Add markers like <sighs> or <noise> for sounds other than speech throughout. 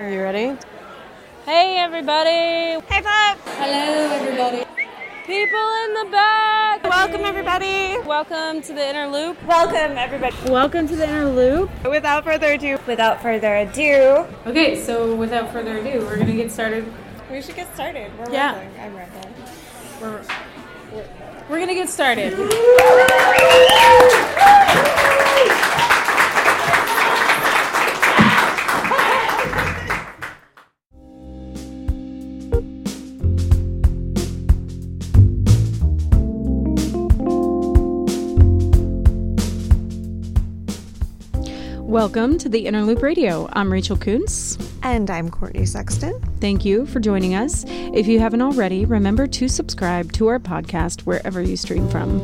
Are you ready? Hey, everybody. Hey, Pop. Hello, everybody. People in the back. Welcome, everybody. Welcome to the Inner Loop. Welcome, everybody. Welcome to the Inner Loop. Without further ado, without further ado, Okay, so without further ado, we're gonna get started. we should get started. We're Yeah. rambling. I'm rambling. We're, we're, we're gonna get started. Welcome to the Inner Loop Radio. I'm Rachel Kuntz. And I'm Courtney Sexton. Thank you for joining us. If you haven't already, remember to subscribe to our podcast wherever you stream from.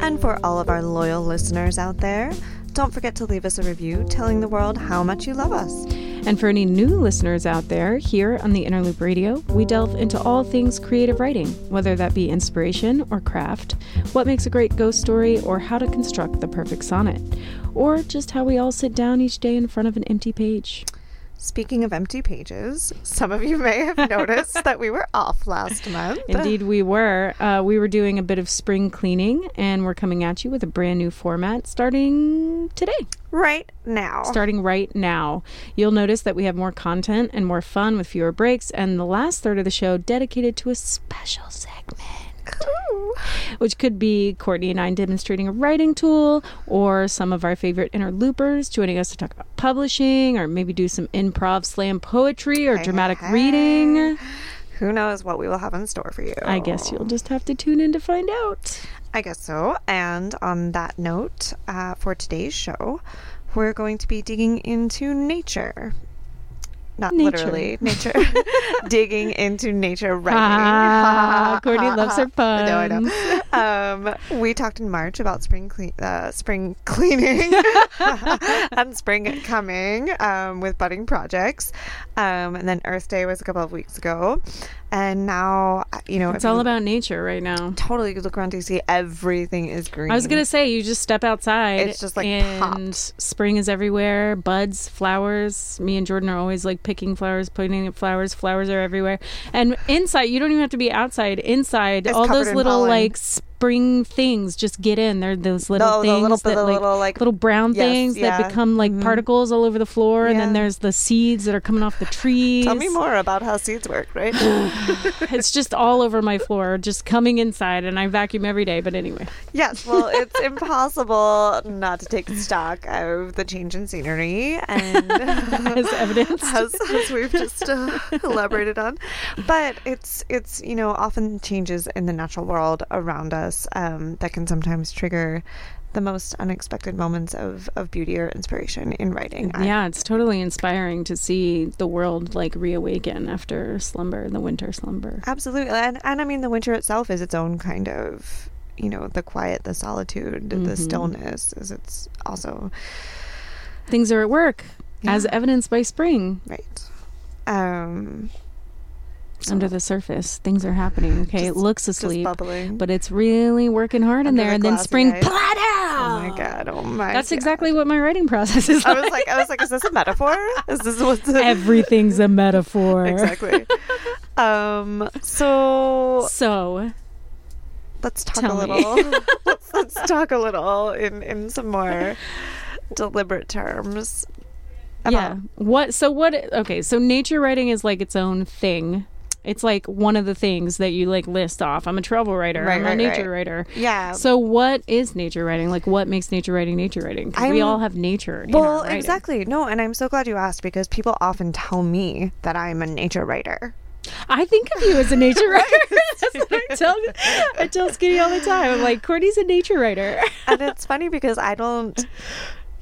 And for all of our loyal listeners out there, don't forget to leave us a review telling the world how much you love us. And for any new listeners out there, here on the Inner Loop Radio, we delve into all things creative writing, whether that be inspiration or craft, what makes a great ghost story, or how to construct the perfect sonnet, or just how we all sit down each day in front of an empty page. Speaking of empty pages, some of you may have <laughs> noticed that we were off last month. Indeed, we were. Uh, we were doing a bit of spring cleaning, and we're coming at you with a brand new format starting today. Right now. starting right now. You'll notice that we have more content and more fun with fewer breaks, and the last third of the show dedicated to a special segment. Ooh. <laughs> Which could be Courtney and I demonstrating a writing tool, or some of our favorite inner loopers joining us to talk about publishing, or maybe do some improv slam poetry or Hey, dramatic hey. reading. Who knows what we will have in store for you? I guess you'll just have to tune in to find out. I guess so. And on that note, uh, for today's show, we're going to be digging into nature. Not Nature. literally <laughs> nature, <laughs> digging into nature writing. Ah, <laughs> Courtney loves her I know, I know. Um, we talked in March about spring clean, uh, spring cleaning, and spring coming um, with budding projects, um, and then Earth Day was a couple of weeks ago, and now you know It's all about nature right now. totally you look around you see everything is green. I was gonna say you just step outside. It's just, like, and spring is everywhere. Buds, flowers. Me and Jordan are always like picking flowers, putting up flowers. Flowers are everywhere. And inside, you don't even have to be outside. Inside, It's all those little pollen. like spring things just get in. They're those little No, the things little- that the like little, like- little brown Yes, things yeah. that become like Mhm. particles all over the floor. And then there's the seeds that are coming off the <laughs> trees. Tell me more about how seeds work, right? <sighs> It's just all over my floor, just coming inside, and I vacuum every day. But anyway. yes, well, <laughs> it's impossible not to take stock of the change in scenery and <laughs> As evidence as, as we've just uh, elaborated on. But it's it's you know often changes in the natural world around us um, that can sometimes trigger the most unexpected moments of, of beauty or inspiration in writing. Yeah, it's totally inspiring to see the world like reawaken after slumber, the winter slumber. Absolutely. And, and I mean, the winter itself is its own kind of, you know, the quiet, the solitude, the Mhm. stillness, is it's also, Things are at work, as evidenced by spring. right. Um, so Under the surface, things are happening. Okay, it Just- looks just asleep, but it's really working hard in there. the And then spring, eyes. plat oh my God. Oh my That's God. exactly what my writing process is. I Like. was like, I was like, is this a metaphor? Is this what's the... <laughs> Everything's a metaphor. exactly. <laughs> um, so So, let's talk Tell a little. <laughs> let's, let's talk a little in, in some more deliberate terms. yeah. What? So what? Okay. So nature writing is like its own thing. It's like one of the things that you like list off. I'm a travel writer. Right, I'm a nature right. writer. Yeah. So what is nature writing? Like what makes nature writing nature writing? we all have nature. Well, exactly. No, and I'm so glad you asked because people often tell me that I'm a nature writer. I think of you as a nature <laughs> writer. <laughs> That's what I tell I tell Skinny all the time. I'm like, Courtney's a nature writer. And it's funny because I don't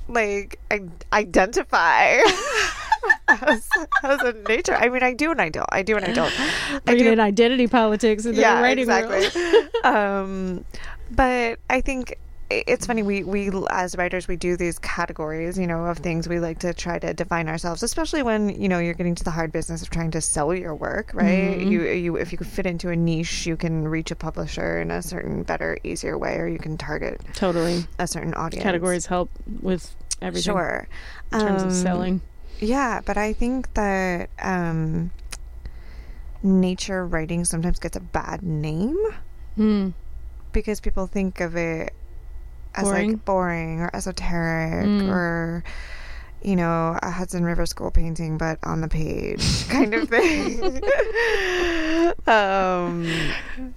like I identify <laughs> as, as a nature. I mean, I do and I don't. I do and I don't. I do in identity politics in the yeah, exactly. <laughs> um, but I think it's funny. We we as writers we do these categories, you know, of things we like to try to define ourselves, especially when you know you're getting to the hard business of trying to sell your work, right? Mm-hmm. You you if you can fit into a niche, you can reach a publisher in a certain better, easier way, or you can target Totally. a certain audience. Categories help with everything Sure. in terms Um, of selling. Yeah, but I think that um, nature writing sometimes gets a bad name Hmm. because people think of it as Boring? like boring or esoteric Mm. or you know a Hudson River school painting but on the page <laughs> kind of thing. <laughs> um,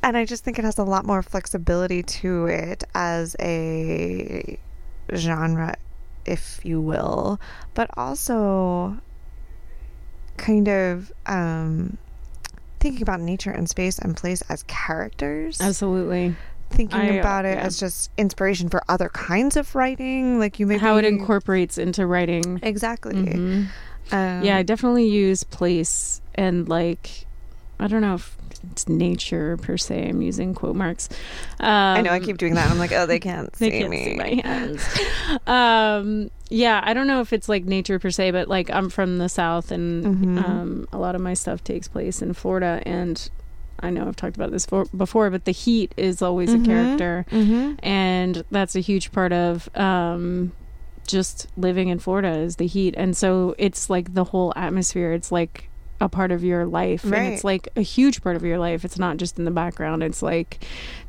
and I just think it has a lot more flexibility to it as a genre, if you will, but also kind of um, thinking about nature and space and place as characters Absolutely. Thinking I, uh, about it yeah. as just inspiration for other kinds of writing like you maybe How it incorporates into writing. exactly Mhm. um, Yeah, I definitely use place and like I don't know if it's nature per se. I'm using quote marks. Um, I know I keep doing that I'm like oh they <laughs> can't see can't me see my hands. um, yeah, I don't know if it's like nature per se, but like I'm from the south, and Mhm. um, a lot of my stuff takes place in Florida, and I know I've talked about this for, before, but the heat is always Mhm. a character, mm-hmm. and that's a huge part of um, just living in Florida is the heat, and so it's like the whole atmosphere. It's like a part of your life. And it's like a huge part of your life. It's not just in the background. It's like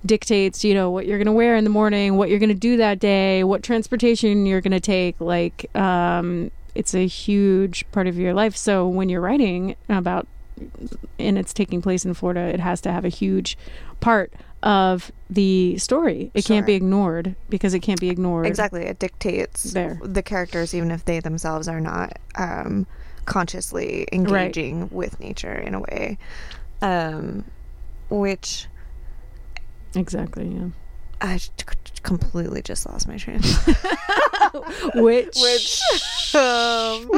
dictates you know what you're going to wear in the morning what you're going to do that day what transportation you're going to take. Like um it's a huge part of your life. So when you're writing about and it's taking place in Florida it has to have a huge part of the story. It can't be ignored because it can't be ignored. Exactly. It dictates There. the characters even if they themselves are not um, consciously engaging with nature in a way um, which exactly yeah. I completely just lost my train. <laughs> Which which <laughs> <laughs> um,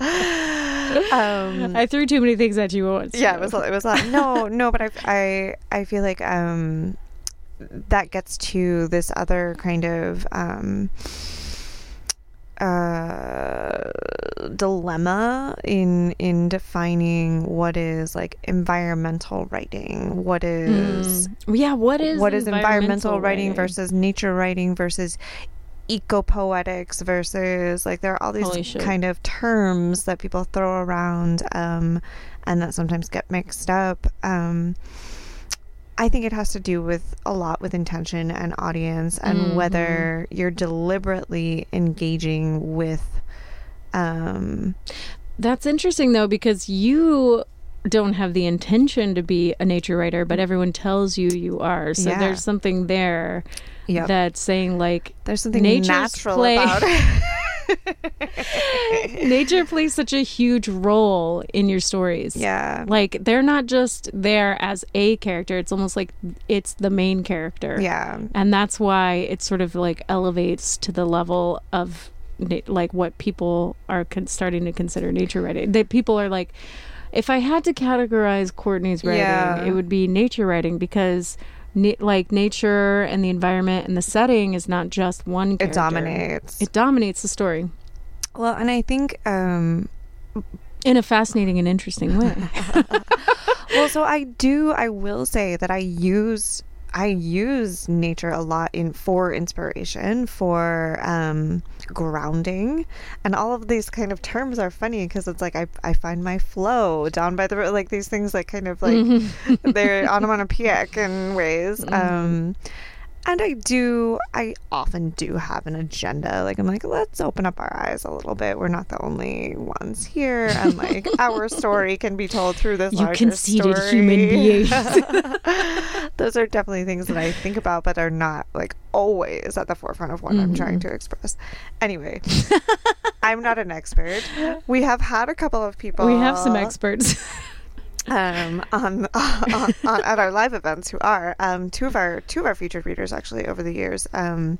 um, I threw too many things at you at once. yeah, it was it was a lot. No, no, but I I I feel like um that gets to this other kind of um uh dilemma in in defining what is like environmental writing what is Mm. yeah. What is what is environmental writing writing? versus nature writing versus eco poetics versus like there are all these kind of terms that people throw around um, and that sometimes get mixed up. Um, I think it has to do with a lot with intention and audience and Mhm. whether you're deliberately engaging with. Um, That's interesting though because you don't have the intention to be a nature writer, but everyone tells you you are. So Yeah. there's something there Yep. that's saying like there's something natural play- about <laughs> it. <laughs> nature plays such a huge role in your stories. yeah. Like they're not just there as a character. It's almost like it's the main character. Yeah. and that's why it sort of like elevates to the level of na- like what people are con- starting to consider nature writing that people are like if i had to categorize courtney's writing Yeah. it would be nature writing because na- like nature and the environment and the setting is not just one It dominates. it dominates the story well, and I think um, in a fascinating and interesting way <laughs> <laughs> well so i do i will say that i use i use nature a lot in for inspiration for um grounding. And all of these kind of terms are funny because it's like I, I find my flow down by the like these things like kind of like <laughs> they're onomatopoeic in ways. Um and I do, I often do have an agenda. Like, I'm like, let's open up our eyes a little bit. We're not the only ones here. And, like, <laughs> our story can be told through this You conceited story. human <laughs> beings. <laughs> Those are definitely things that I think about, but are not, like, always at the forefront of what I'm trying Mm-hmm. to express. Anyway, I'm not an expert. We have had a couple of people. we have some experts <laughs> um, on, on, on at our live events who are um, two of our two of our featured readers actually over the years um,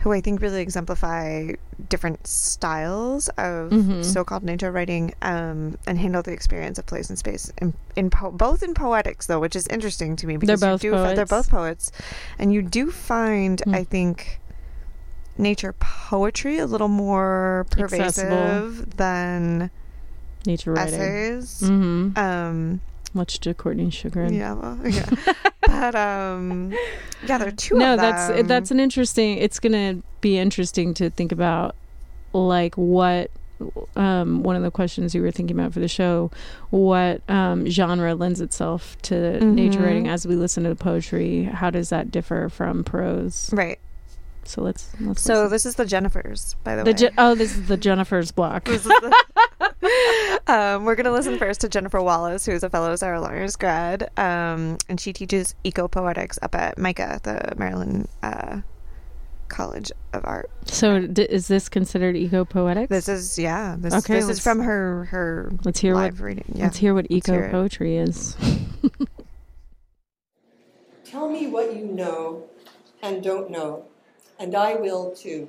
who I think really exemplify different styles of Mm-hmm. so-called nature writing um, and handle the experience of place and space in, in po- both in poetics though which is interesting to me because both you do fi- they're. Both poets and you do find I think nature poetry a little more Accessible. pervasive than nature writing essays hmm um much to courtney's chagrin yeah, well, yeah. <laughs> but um, yeah, there are two no of that's that's an interesting it's gonna be interesting to think about, like what um, one of the questions you were thinking about for the show, what um, genre lends itself to Mm-hmm. nature writing as we listen to the poetry? How does that differ from prose? Right. So let's let's. So listen. this is the Jennifers, by the, the way. Je- oh, this is the Jennifer's block. This the- <laughs> um, we're going to listen first to Jennifer Wallace, who is a fellow Sarah Lawrence grad, um, and she teaches eco poetics up at MICA, the Maryland uh, College of Art. So d- is this considered eco poetics? This is yeah. This, Okay, this is from her her Let's hear live what. reading. Yeah. Let's hear what eco poetry is. <laughs> Tell me what you know and don't know, and I will too.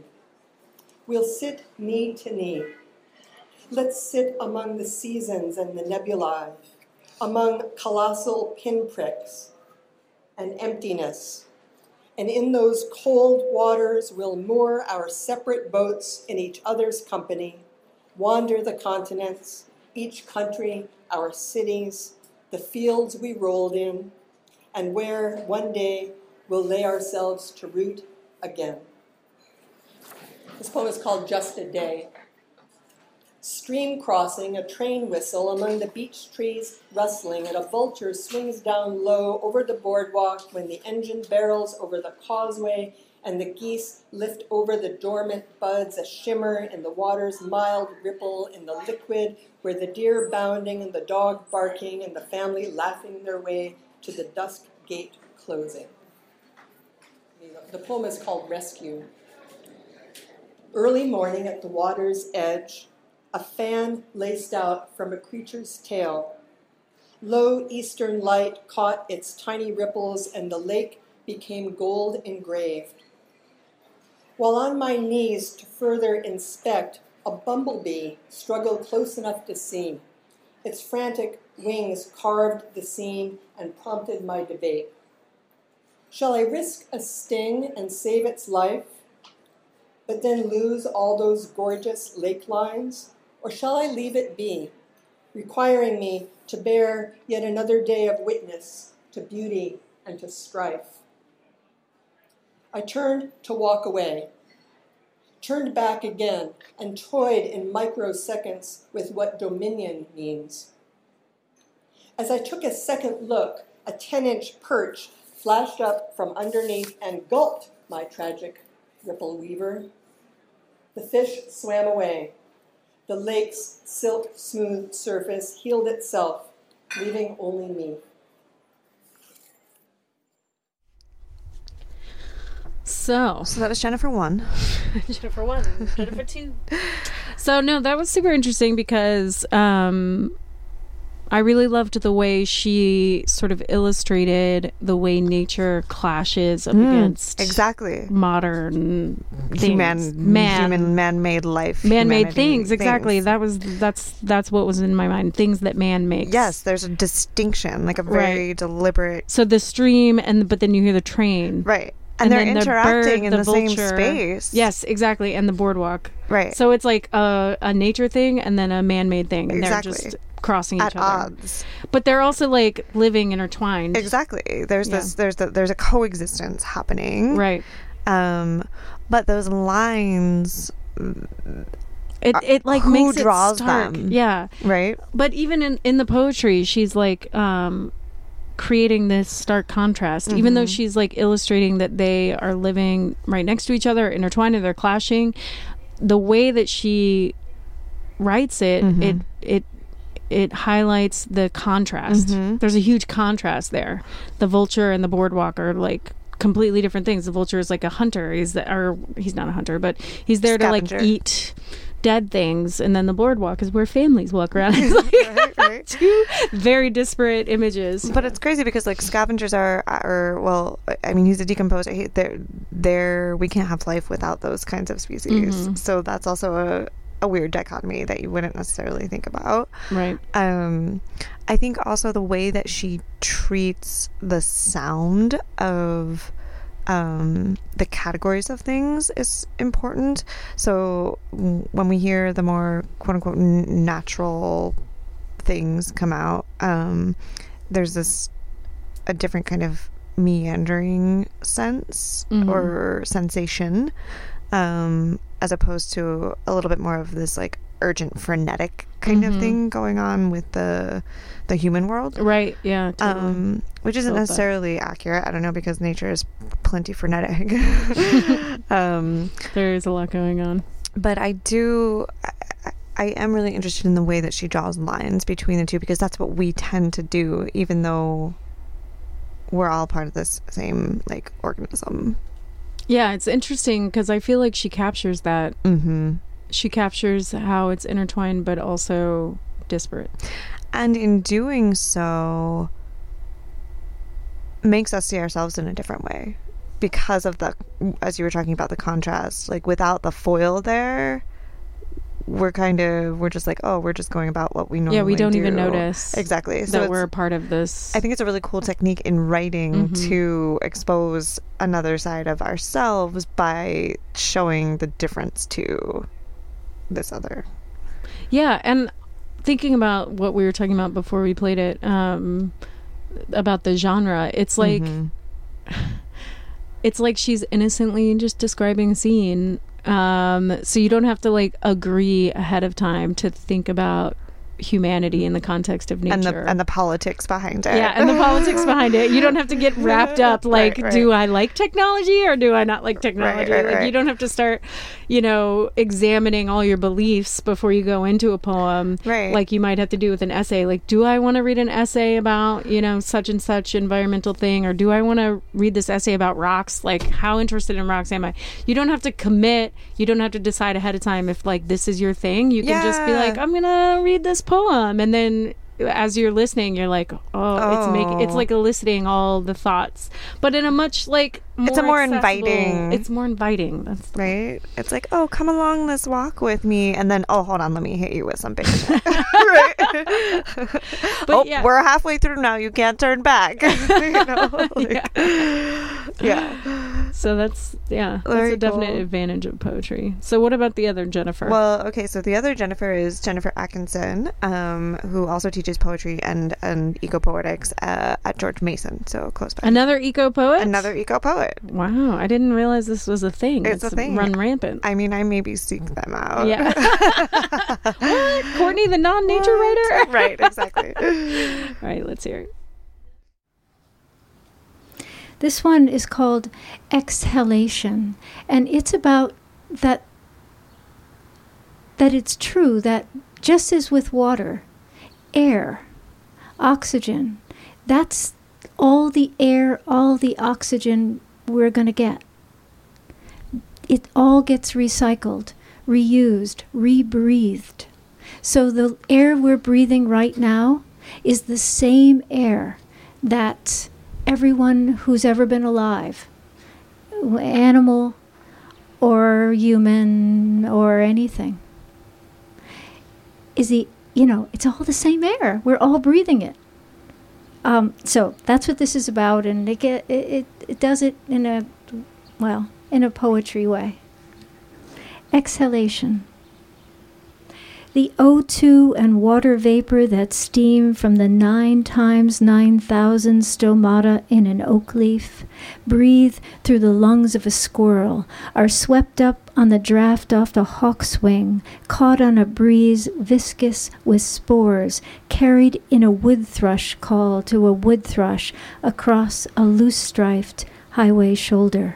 We'll sit knee to knee. Let's sit among the seasons and the nebulae, among colossal pinpricks and emptiness. And in those cold waters, we'll moor our separate boats in each other's company, wander the continents, each country, our cities, the fields we rolled in, and where one day we'll lay ourselves to root again. This poem is called Just a Day. Stream crossing, a train whistle among the beech trees rustling, and a vulture swings down low over the boardwalk when the engine barrels over the causeway and the geese lift over the dormant buds, a shimmer in the water's mild ripple in the liquid, where the deer bounding and the dog barking and the family laughing their way to the dusk gate closing. The poem is called Rescue. Early morning at the water's edge, a fan laced out from a creature's tail. Low eastern light caught its tiny ripples, and the lake became gold engraved. While on my knees to further inspect, a bumblebee struggled close enough to see. Its frantic wings carved the scene and prompted my debate. Shall I risk a sting and save its life, but then lose all those gorgeous lake lines? Or shall I leave it be, requiring me to bear yet another day of witness to beauty and to strife? I turned to walk away, turned back again, and toyed in microseconds with what dominion means. As I took a second look, a 10 inch perch flashed up from underneath and gulped my tragic ripple weaver. The fish swam away. The lake's silk smooth surface healed itself, leaving only me. So So that was Jennifer one. <laughs> Jennifer one, Jennifer two. <laughs> So no, that was super interesting because um, I really loved the way she sort of illustrated the way nature clashes up against Exactly. modern things. Human, man, human, man-made life, man-made humanity things. Exactly. things. That was that's that's what was in my mind. Things that man makes. Yes, there's a distinction, like a very Right. deliberate. So the stream and but then you hear the train. Right. And, they're then the interacting bird, in the, same vulture. space. Yes, exactly, and the boardwalk. Right. So it's like a, a nature thing and then a man-made thing, and Exactly. they're just crossing at each other. odds. But they're also like living intertwined. Exactly. There's Yeah. this there's the, there's a coexistence happening. Right. Um but those lines It it like who makes draws it stark. them? Yeah. right? But even in in the poetry, she's like um creating this stark contrast even though Mm-hmm. she's like illustrating that they are living right next to each other intertwined and they're clashing the way that she writes it Mm-hmm. it it it highlights the contrast Mm-hmm. there's a huge contrast there the vulture and the boardwalk are like completely different things the vulture is like a hunter he's the, or he's not a hunter but he's there to like eat dead things and then the boardwalk is where families walk around <laughs> it's like right, right. <laughs> two very disparate images But it's crazy because like scavengers are, are well, I mean, he's a decomposer. He, they're, they're, we can't have life without those kinds of species. Mm-hmm. So that's also a, a weird dichotomy that you wouldn't necessarily think about. right Um, I think also the way that she treats the sound of um, the categories of things is important. So when we hear the more quote unquote natural things come out, um, there's this a different kind of meandering sense Mhm. or sensation. um, as opposed to a little bit more of this like urgent, frenetic kind Mhm. of thing going on with the the human world. Right. Yeah. Totally. Um, which isn't Felt that. necessarily accurate. I don't know because nature is plenty frenetic. <laughs> <laughs> um, there is a lot going on. but I do. I- I am really interested in the way that she draws lines between the two because that's what we tend to do, even though we're all part of this same like organism. Yeah, it's interesting because I feel like she captures that. Mm-hmm. She captures how it's intertwined, but also disparate. And in doing so, makes us see ourselves in a different way because of the, as you were talking about the contrast. Like without the foil there, we're kind of we're just like, oh, we're just going about what we normally yeah, we don't even notice exactly. that So we're a part of this. I think it's a really cool technique in writing Mhm. to expose another side of ourselves by showing the difference to this other. Yeah, and thinking about what we were talking about before we played it, um, about the genre, it's like Mhm. <sighs> it's like she's innocently just describing a scene. Um, so you don't have to like agree ahead of time to think about humanity in the context of nature. and the and the politics behind it. yeah, and the <laughs> politics behind it. You don't have to get <laughs> wrapped up like, Right, right. do I like technology or do I not like technology? right, like you don't have to start, you know, examining all your beliefs before you go into a poem. Right. Like you might have to do with an essay. Like, do I want to read an essay about, you know, such and such environmental thing or do I want to read this essay about rocks? Like how interested in rocks am I? You don't have to commit. You don't have to decide ahead of time if like this is your thing. You can just be like, I'm going to read this poem and then as you're listening you're like oh, it's making it's Oh. like eliciting all the thoughts but in a much like more It's a more inviting- it's more inviting that's right? It's like, oh, come along this walk with me, and then, oh, hold on, let me hit you with something. <laughs> right? oh, yeah. we're halfway through now. You can't turn back. <laughs> you know? <laughs> Like- yeah. So that's yeah that's Very a definite cool. advantage of poetry so what about the other jennifer Well, okay, so the other Jennifer is Jennifer Atkinson, um, who also teaches poetry and, and eco poetics uh, at George Mason, so close by. another eco poet Another eco poet. wow i didn't realize this was a thing It's a thing. run rampant I mean, I maybe seek them out. yeah <laughs> what courtney the non-nature writer right, exactly. <laughs> all right let's hear it This one is called Exhalation, and it's about that that it's true that just as with water, air, oxygen, that's all the air, all the oxygen we're going to get. It all gets recycled, reused, rebreathed. So the air we're breathing right now is the same air that everyone who's ever been alive, animal or human or anything, is the you know it's all the same air. We're all breathing it. Um, so that's what this is about, and it, get, it it it does it in a well in a poetry way. Exhalation. The O2 and water vapor that steam from the nine times 9,000 stomata in an oak leaf, breathe through the lungs of a squirrel, are swept up on the draft off the hawk's wing, caught on a breeze viscous with spores, carried in a wood thrush call to a wood thrush across a loose striped highway shoulder.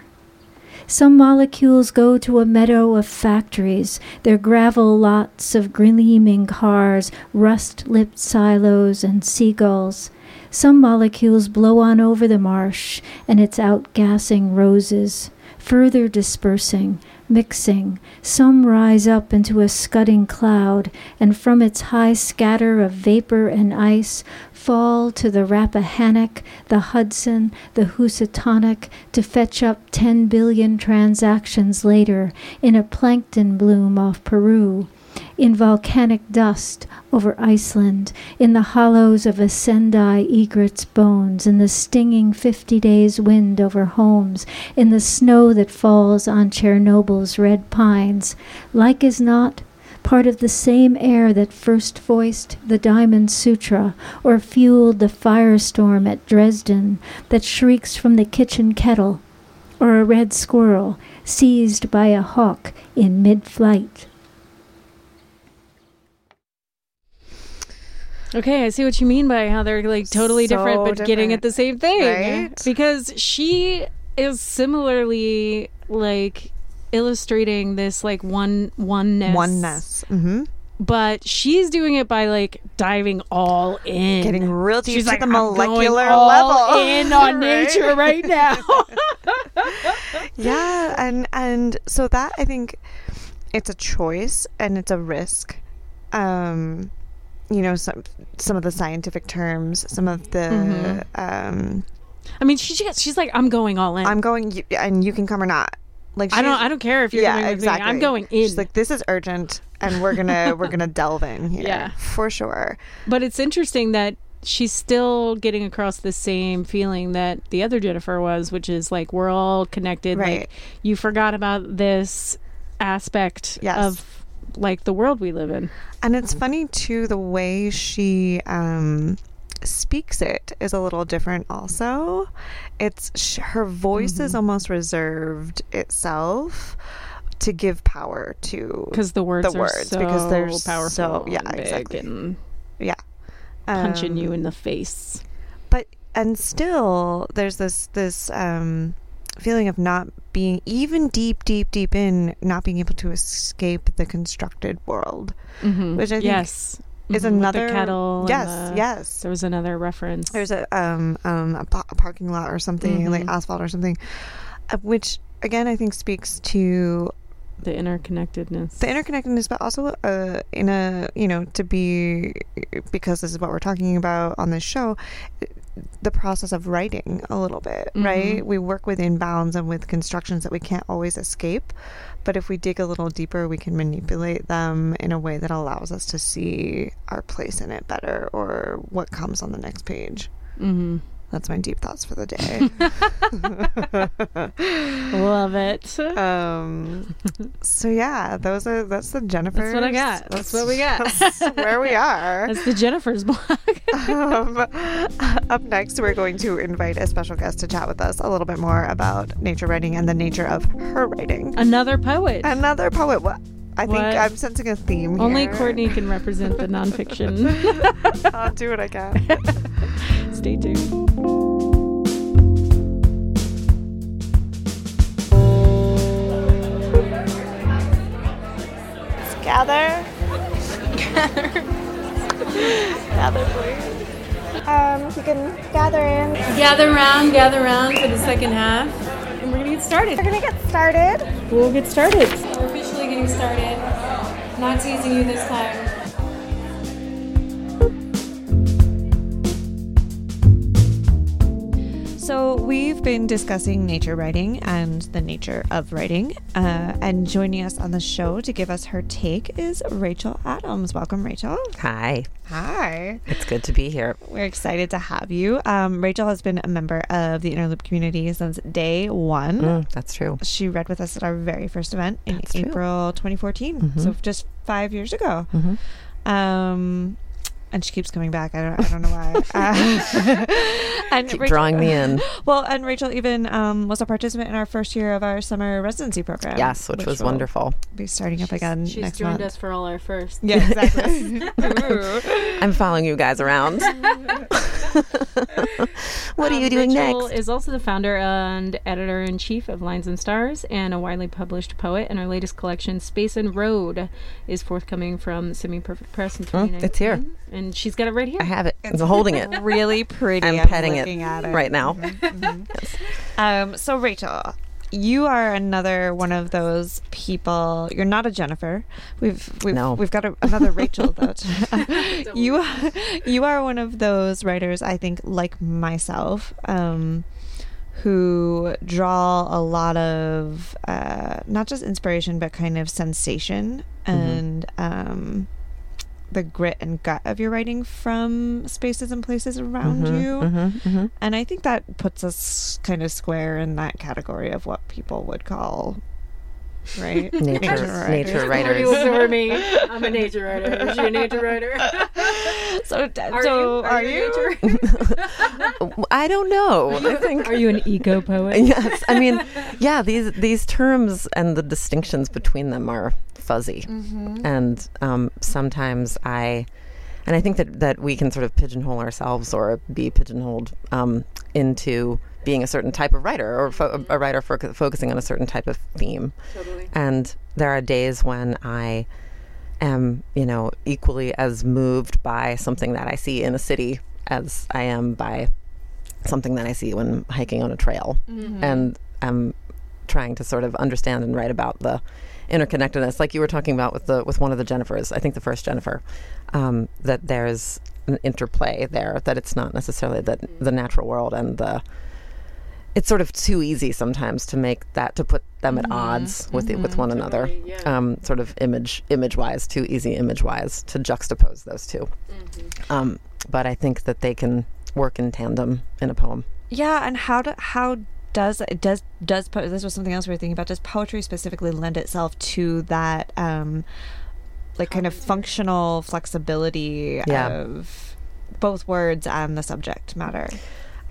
Some molecules go to a meadow of factories, their gravel lots of gleaming cars, rust lipped silos, and seagulls. Some molecules blow on over the marsh and its outgassing roses, further dispersing, mixing. Some rise up into a scudding cloud, and from its high scatter of vapor and ice fall to the Rappahannock, the Hudson, the Housatonic, to fetch up 10 billion transactions later in a plankton bloom off Peru, in volcanic dust over Iceland, in the hollows of a Sendai egret's bones, in the stinging 50 days wind over Homs, in the snow that falls on Chernobyl's red pines, like as not, part of the same air that first voiced the Diamond Sutra or fueled the firestorm at Dresden that shrieks from the kitchen kettle or a red squirrel seized by a hawk in mid flight. Okay, I see what you mean by how they're like totally So different, but getting at the same thing. right? Because she is similarly like illustrating this like one oneness, Oneness. Mm-hmm. but she's doing it by like diving all in, Getting real deep She's to like the "I'm going molecular level. <laughs> in on Right? nature right now. <laughs> yeah and and so that i think it's a choice and it's a risk um you know some some of the scientific terms some of the Mhm. um I mean, she she's like, I'm going all in. i'm going and you can come or not like I don't. I don't care if you're yeah coming with exactly me. I'm going in. she's like this is urgent and we're gonna <laughs> we're gonna delve in here Yeah. for sure But it's interesting that she's still getting across the same feeling that the other Jennifer was, which is like we're all connected. Right. Like you forgot about this aspect Yes. of like the world we live in. And it's funny too the way she um speaks it is a little different also. It's sh- her voice is almost reserved itself to give power to Because the words The are words, so because they're powerful. so- yeah, and exactly. and yeah. punching Um, you in the face. but and still there's this this um feeling of not being even deep deep deep in not being able to escape the constructed world Mhm. which I think yes is Mhm, with another the kettle. yes the- yes There was another reference. there's a um um a, a parking lot or something like Mhm. asphalt or something uh, which again i think speaks to the interconnectedness. the interconnectedness but also uh in a you know to be because this is what we're talking about on this show the process of writing a little bit Mhm. right we work within bounds and with constructions that we can't always escape but if we dig a little deeper we can manipulate them in a way that allows us to see our place in it better or what comes on the next page. Hmm that's my deep thoughts for the day. <laughs> <laughs> Love it. um, so yeah, those are that's the Jennifer. That's what I got. That's what we got. <laughs> That's where we are. That's the Jennifer's blog. um, up next, we're going to invite a special guest to chat with us a little bit more about nature writing and the nature of her writing. Another poet. Another poet. What? I think I'm sensing a theme. Only here. Courtney can represent the nonfiction. <laughs> I'll do what I can. <laughs> Stay tuned. Gather. gather, <laughs> please. Um, you can gather in. Gather round, gather round for the second half. And we're gonna get started. We're gonna get started. We'll get started. We're officially getting started. Not teasing you this time. So, we've been discussing nature writing and the nature of writing. Uh, and joining us on the show to give us her take is Rachel Adams. Welcome, Rachel. Hi, Hi. it's good to be here. We're excited to have you. Um, Rachel has been a member of the Inner Loop community since day one. Mm, that's true. She read with us at our very first event in That's true. April 2014. So, just five years ago. Mhm. Um, and she keeps coming back. I don't. I don't know why. <laughs> Uh, <laughs> and Keep Rachel- drawing me in. <laughs> Well, and Rachel even um, was a participant in our first year of our summer residency program. Yes, which, was will wonderful. Be starting up again She's next joined month. us for all our first. Yeah, exactly. I'm following you guys around. <laughs> what are Um, you doing Rachel next? is also the founder and editor in chief of Lines and Stars and a widely published poet. And our latest collection, Space and Road, is forthcoming from Semi Perfect Press in 2019. Mm, it's here. And she's got it right here. I have it. I'm holding it really pretty. I'm petting it at it right now. Um, so Rachel, you are another one of those people. You're not a Jennifer. We've we've No. we've got a, another Rachel <laughs> though. you you are one of those writers. I think like myself. Um, who draw a lot of uh, not just inspiration but kind of sensation and um, the grit and gut of your writing from spaces and places around Mhm, you. mhm, mhm. And I think that puts us kind of square in that category of what people would call right? <laughs> Nature, writers. nature writers. over me. I'm a nature writer. Is she a nature writer? <laughs> So, d- Are so you? are you? you? <laughs> I don't know. I think Are you an eco poet? yes. I mean, yeah. These these terms and the distinctions between them are fuzzy, and um, sometimes I, and I think that that we can sort of pigeonhole ourselves or be pigeonholed um, into being a certain type of writer or fo- a writer fo- focusing on a certain type of theme. Totally. And there are days when I am, you know, equally as moved by something that I see in a city as I am by something that I see when hiking on a trail. And I'm trying to sort of understand and write about the interconnectedness, like you were talking about with the with one of the Jennifers. I think the first Jennifer, um, that there's an interplay there. That it's not necessarily that the natural world and the it's sort of too easy sometimes to make that to put them at odds with it, with one another. Totally, yeah. Um, sort of image image wise, too easy image wise to juxtapose those 2 Um, but I think that they can work in tandem in a poem. Yeah, and how do how does does does po- this was something else we were thinking about? Does poetry specifically lend itself to that um like kind of functional flexibility Yeah. of both words and the subject matter?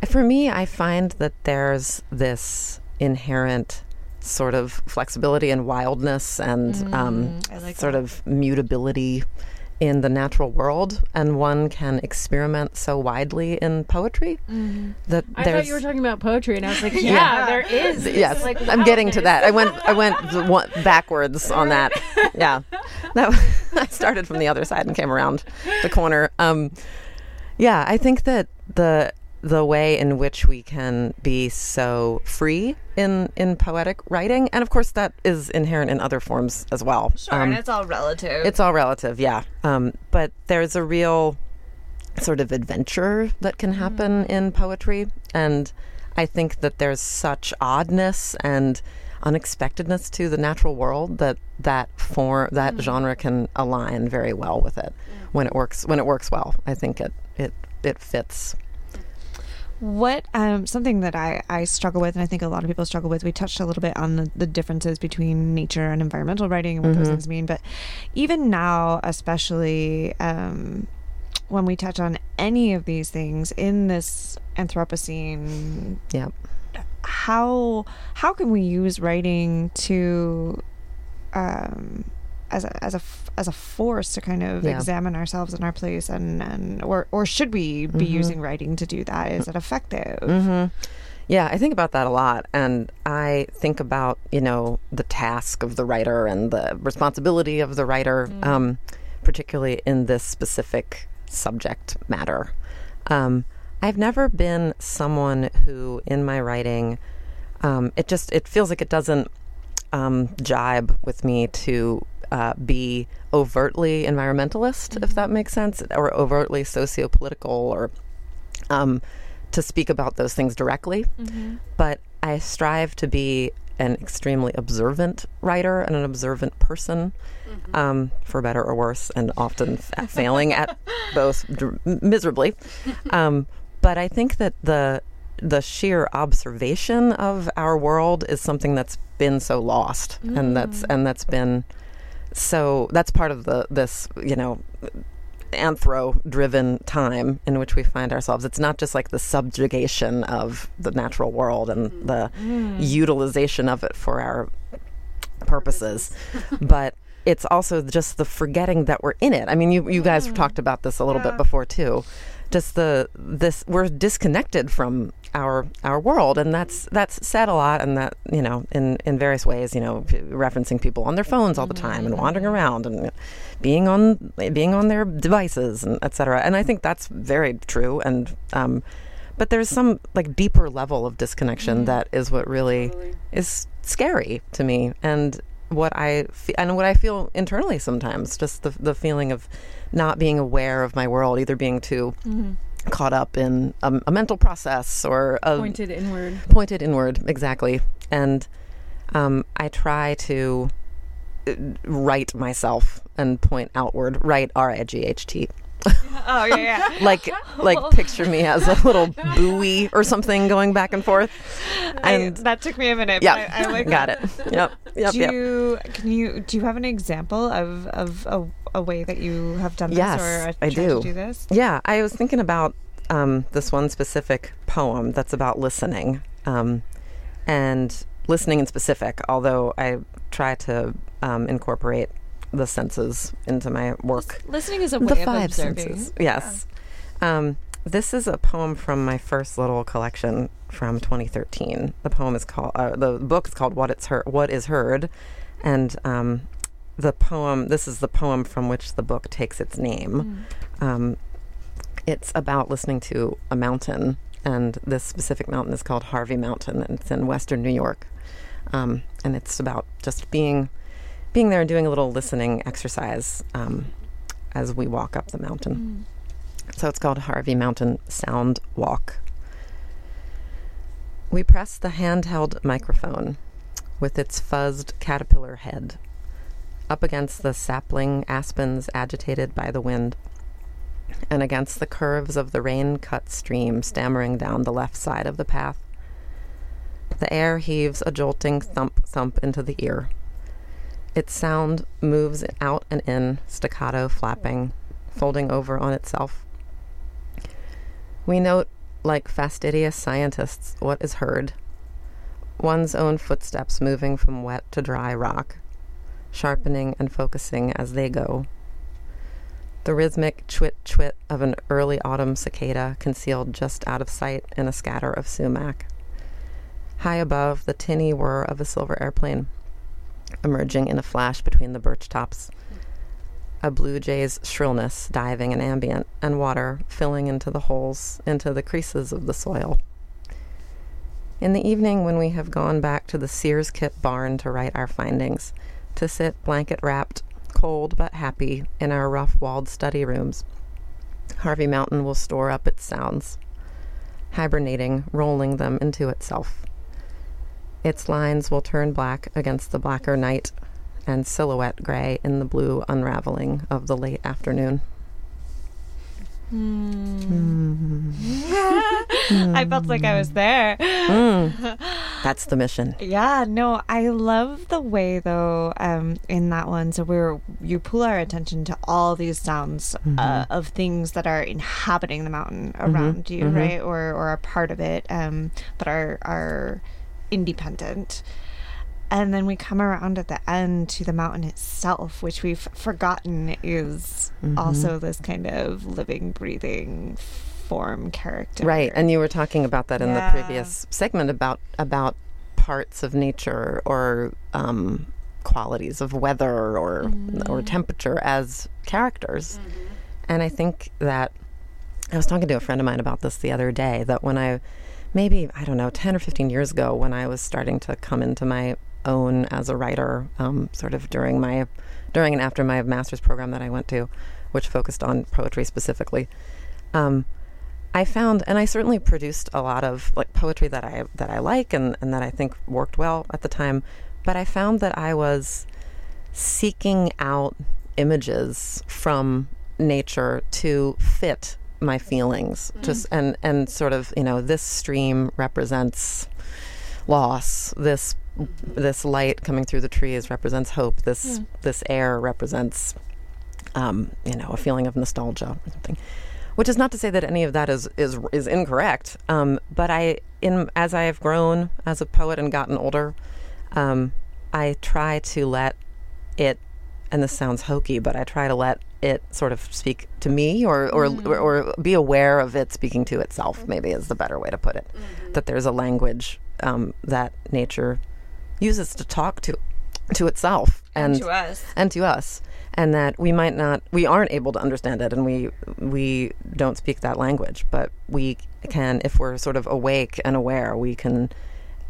For me, I find that there's this inherent sort of flexibility and wildness and um, like sort of mutability in the natural world, and one can experiment so widely in poetry that I thought you were talking about poetry, and I was like, <laughs> yeah, Yeah. there is. Yes, like I'm getting to that. I went, I went backwards on that. <laughs> Yeah, that <laughs> I started from the other side and came around the corner. Um, yeah, I think that the the way in which we can be so free in in poetic writing, and of course that is inherent in other forms as well. Um, and it's all relative. it's all relative, yeah. Um, but there's a real sort of adventure that can happen in poetry. And I think that there's such oddness and unexpectedness to the natural world that that form that genre can align very well with it when it works when it works well. I think it it it fits. What um, something that I, I struggle with, and I think a lot of people struggle with. We touched a little bit on the, the differences between nature and environmental writing and what those things mean. But even now, especially um, when we touch on any of these things in this Anthropocene, Yeah. how how can we use writing to um, as a as a as a force to kind of Yeah. examine ourselves and our place and and or or should we be using writing to do that? Is it effective? hmm Yeah, I think about that a lot. And I think about, you know, the task of the writer and the responsibility of the writer, um, particularly in this specific subject matter. Um, I've never been someone who, in my writing, um, it just it feels like it doesn't um, jibe with me to uh, be overtly environmentalist, if that makes sense, or overtly socio-political, or um, to speak about those things directly. But I strive to be an extremely observant writer and an observant person, um, for better or worse, and often f- failing at <laughs> both dr- miserably. Um, but I think that the the sheer observation of our world is something that's been so lost, and that's and that's been so that's part of the this you know anthro driven time in which we find ourselves. It's not just like the subjugation of the natural world and mm. the mm. utilization of it for our purposes <laughs> but it's also just the forgetting that we're in it. I mean you you guys have mm. talked about this a little bit before too. Just the this we're disconnected from our our world. And that's that's said a lot and that you know in in various ways you know referencing people on their phones all the time and mm-hmm. wandering around and being on being on their devices and etc and i think that's very true. And um but there's some like deeper level of disconnection mm-hmm. that is what really is scary to me. And what I fe- and what I feel internally sometimes just the the feeling of not being aware of my world either being too mm-hmm. Caught up in a, a mental process or a Pointed inward. pointed inward exactly and um, I try to uh, write myself and point outward write R I G H T <laughs> Oh yeah, yeah. <laughs> like like picture me as a little <laughs> buoy or something going back and forth. And I, that took me a minute. yeah, I, I like got it. Yep, yep, do yep. you can you do you have an example of of a, a way that you have done this Yes, or I do. to do this? Yeah, I was thinking about um, this one specific poem that's about listening, um, and listening in specific. Although I try to um, incorporate the senses into my work. Listening is a way the of five observing. senses. Yes. Um, this is a poem from my first little collection from 2013. The poem is called. Uh, the book is called "What It's Heard." What is heard, and um, the poem. This is the poem from which the book takes its name. Um, it's about listening to a mountain, and this specific mountain is called Harvey Mountain, and it's in western New York. Um, and it's about just being being there and doing a little listening exercise um, as we walk up the mountain. So it's called Harvey Mountain Sound Walk. We press the handheld microphone with its fuzzed caterpillar head up against the sapling aspens agitated by the wind and against the curves of the rain cut stream stammering down the left side of the path. The air heaves a jolting thump thump into the ear. Its sound moves out and in, staccato flapping, folding over on itself. We note, like fastidious scientists, what is heard one's own footsteps moving from wet to dry rock, sharpening and focusing as they go. The rhythmic chwit chwit of an early autumn cicada concealed just out of sight in a scatter of sumac. High above, the tinny whir of a silver airplane, emerging in a flash between the birch tops. A blue jay's shrillness diving in ambient, and water filling into the holes, into the creases of the soil. In the evening, when we have gone back to the Sears Kit barn to write our findings, to sit blanket wrapped, cold but happy, in our rough walled study rooms, Harvey Mountain will store up its sounds, hibernating, rolling them into itself. Its lines will turn black against the blacker night and silhouette gray in the blue unraveling of the late afternoon. <laughs> I felt like I was there. <laughs> That's the mission. Yeah, no, I love the way though um, in that one. So we're you pull our attention to all these sounds uh, of things that are inhabiting the mountain around you, right, or or a part of it, um, but are are independent. And then we come around at the end to the mountain itself, which we've forgotten is mm-hmm. also this kind of living, breathing form character. Right, and you were talking about that in Yeah. the previous segment about about parts of nature or um, qualities of weather or or mm-hmm. temperature as characters. Mm-hmm. And I think that I was talking to a friend of mine about this the other day. That when I maybe I don't know ten or fifteen years ago, when I was starting to come into my own as a writer, um, sort of during my during and after my master's program that I went to, which focused on poetry specifically. Um, I found, and I certainly produced a lot of like poetry that I that I like and, and that I think worked well at the time. But I found that I was seeking out images from nature to fit my feelings, just and and sort of you know this stream represents loss. This this light coming through the trees represents hope. This this air represents um, you know a feeling of nostalgia or something which is not to say that any of that is is is incorrect. Um, but I, in as I have grown as a poet and gotten older, um, I try to let it, and this sounds hokey, but I try to let it sort of speak to me, or or mm-hmm. or, or be aware of it speaking to itself. Mm-hmm. Maybe is the better way to put it. Mm-hmm. That there's a language um, that nature uses to talk to to itself and, to us. and to us and that we might not we aren't able to understand it and we we don't speak that language but we can if we're sort of awake and aware we can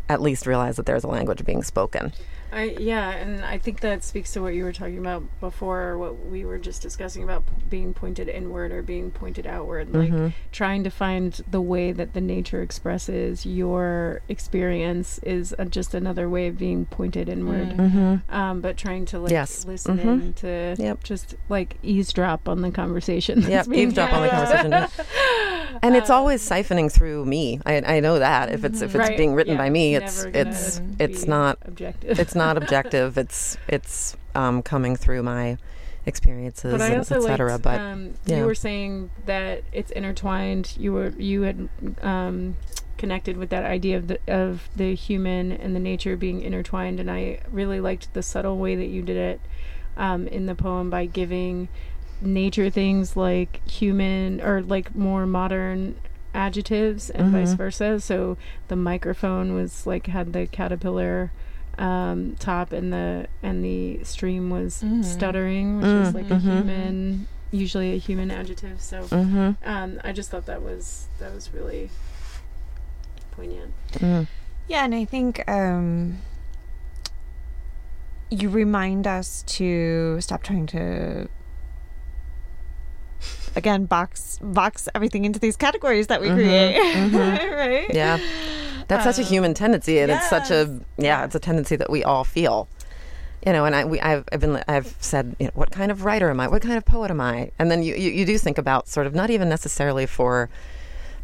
at least realize that there's a language being spoken I yeah, and I think that speaks to what you were talking about before, what we were just discussing about being pointed inward or being pointed outward, like Mm-hmm. trying to find the way that the nature expresses your experience is uh just another way of being pointed inward. Mm-hmm. Um, but trying to like Yes. listen Mhm. in to Yep. just like eavesdrop on the conversation. <laughs> Yeah, eavesdrop on the conversation. <laughs> and it's always siphoning through me. I, I know that if it's if it's Right, being written yeah, by me, it's it's it's not objective. it's not objective. <laughs> It's it's um, coming through my experiences, But and et cetera. liked, but um, yeah. you were saying that it's intertwined. You were you had um, connected with that idea of the of the human and the nature being intertwined, and I really liked the subtle way that you did it um, in the poem by giving nature things like human or like more modern adjectives and vice Mhm. versa. So the microphone was like had the caterpillar um, top and the and the stream was Mhm. stuttering, which is Mm, like a human, usually a human adjective. So hmm um, I just thought that was that was really poignant. mm, Yeah, and I think um, you remind us to stop trying to again box box everything into these categories that we Mhm, create, mhm. <laughs> right? yeah, that's such a Um, human tendency, and it's such a yeah, it's a tendency that we all feel. You know, and I, we, I've, I've been, I've said, you know, what kind of writer am I? What kind of poet am I? And then you, you, you do think about sort of not even necessarily for,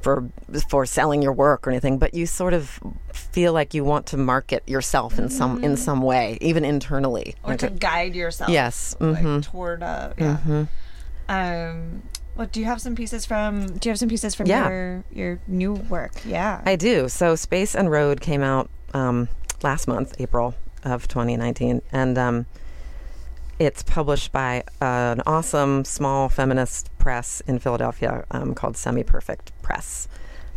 for, for selling your work or anything, but you sort of feel like you want to market yourself in some, in some way, even internally. Or Like to a- guide yourself, yes. like, hmm toward a yeah. hmm Um, well, do you have some pieces from? Do you have some pieces from Yeah. your your new work? Yeah. I do. So Space and Road came out um, last month, April of 2019, and um, it's published by an awesome small feminist press in Philadelphia um, called Semi Perfect Press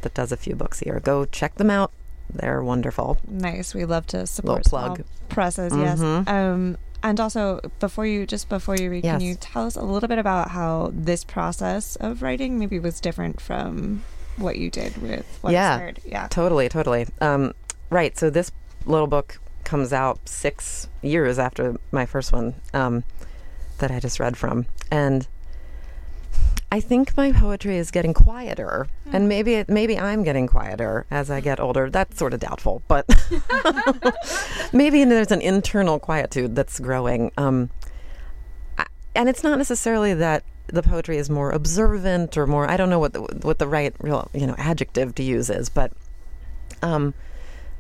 that does a few books a year. Go check them out. They're wonderful. Nice. We love to support Little plug. small presses. Yes. Mhm. Um, and also, before you just before you read, can you tell us a little bit about how this process of writing maybe was different from what you did with what Yeah. Yeah. Totally, totally. Um, right. So this little book comes out six years after my first one um, that I just read from, and I think my poetry is getting quieter, and maybe it, maybe I'm getting quieter as I get older. That's sort of doubtful, but <laughs> maybe there's an internal quietude that's growing. Um, I, and it's not necessarily that the poetry is more observant or more. I don't know what the, what the right real you know adjective to use is, but um,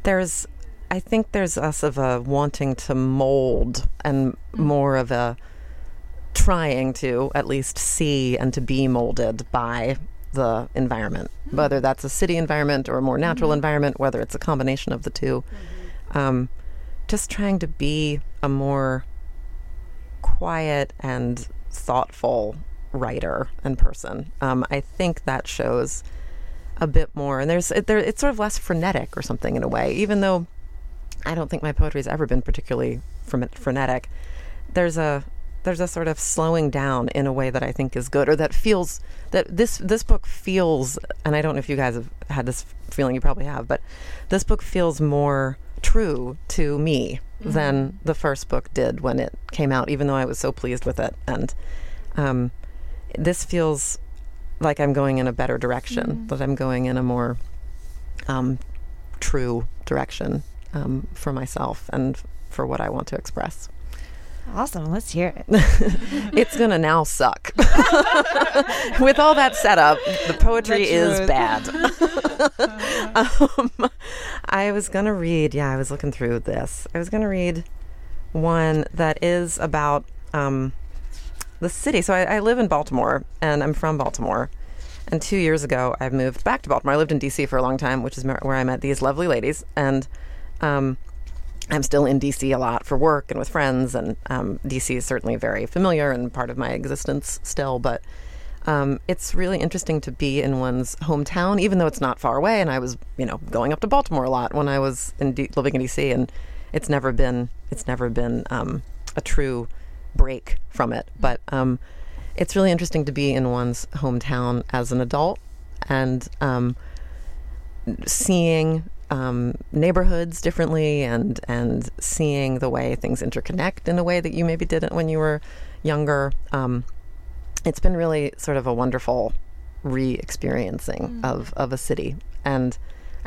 there's I think there's less of a wanting to mold and more of a trying to at least see and to be molded by the environment, whether that's a city environment or a more natural environment, whether it's a combination of the 2 Um, just trying to be a more quiet and thoughtful writer and person. Um, I think that shows a bit more, and there's it, there, it's sort of less frenetic or something in a way. Even though I don't think my poetry has ever been particularly frenetic, there's a there's a sort of slowing down in a way that I think is good, or that feels that this this book feels, and I don't know if you guys have had this feeling, you probably have, but this book feels more true to me than the first book did when it came out, even though I was so pleased with it. And um, this feels like I'm going in a better direction, that I'm going in a more um, true direction um, for myself and for what I want to express. Awesome. Let's hear it. <laughs> it's gonna now suck. <laughs> With all that setup, the poetry is bad. <laughs> um, I was gonna read. Yeah, I was looking through this. I was gonna read one that is about um, the city. So I, I live in Baltimore, and I'm from Baltimore. And two years ago, I moved back to Baltimore. I lived in D.C. for a long time, which is where I met these lovely ladies. And um, I'm still in DC a lot for work and with friends, and um, DC is certainly very familiar and part of my existence still. But um, it's really interesting to be in one's hometown, even though it's not far away. And I was, you know, going up to Baltimore a lot when I was in D- living in DC, and it's never been it's never been um, a true break from it. But um, it's really interesting to be in one's hometown as an adult and um, seeing um, neighborhoods differently and and seeing the way things interconnect in a way that you maybe didn't when you were younger. Um, it's been really sort of a wonderful re-experiencing of of a city, and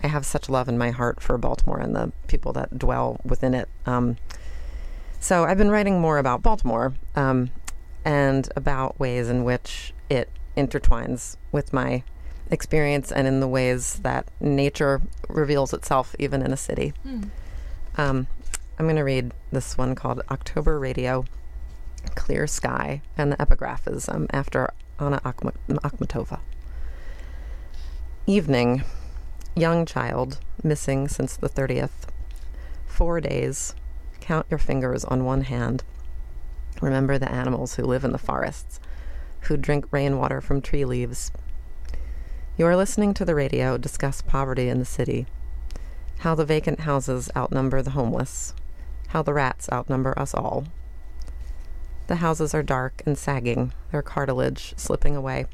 I have such love in my heart for Baltimore and the people that dwell within it. Um, so I've been writing more about Baltimore um, and about ways in which it intertwines with my experience and in the ways that nature reveals itself even in a city. Um, I'm going to read this one called October Radio Clear Sky, and the epigraph is um, after Anna Akhma- Akhmatova. Evening, young child, missing since the 30th. Four days. Count your fingers on one hand. Remember the animals who live in the forests, who drink rainwater from tree leaves. You are listening to the radio discuss poverty in the city, how the vacant houses outnumber the homeless, how the rats outnumber us all. The houses are dark and sagging, their cartilage slipping away,